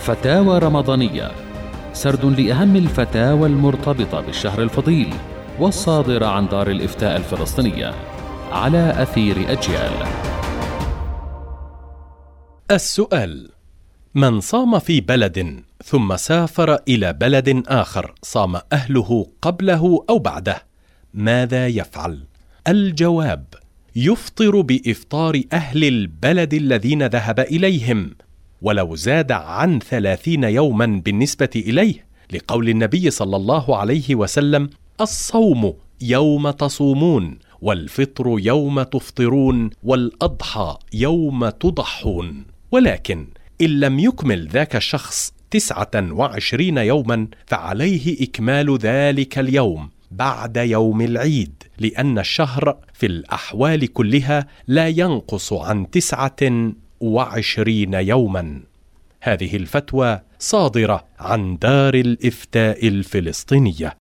فتاوى رمضانية سرد لأهم الفتاوى المرتبطة بالشهر الفضيل والصادرة عن دار الإفتاء الفلسطينية على أثير أجيال. السؤال من صام في بلد ثم سافر إلى بلد آخر صام أهله قبله أو بعده ماذا يفعل؟ الجواب يفطر بإفطار أهل البلد الذين ذهب إليهم. ولو زاد عن ثلاثين يوما بالنسبة إليه لقول النبي صلى الله عليه وسلم الصوم يوم تصومون والفطر يوم تفطرون والأضحى يوم تضحون. ولكن إن لم يكمل ذاك الشخص تسعة وعشرين يوما فعليه إكمال ذلك اليوم بعد يوم العيد لأن الشهر في الأحوال كلها لا ينقص عن تسعة وعشرين يوما. هذه الفتوى صادرة عن دار الإفتاء الفلسطينية.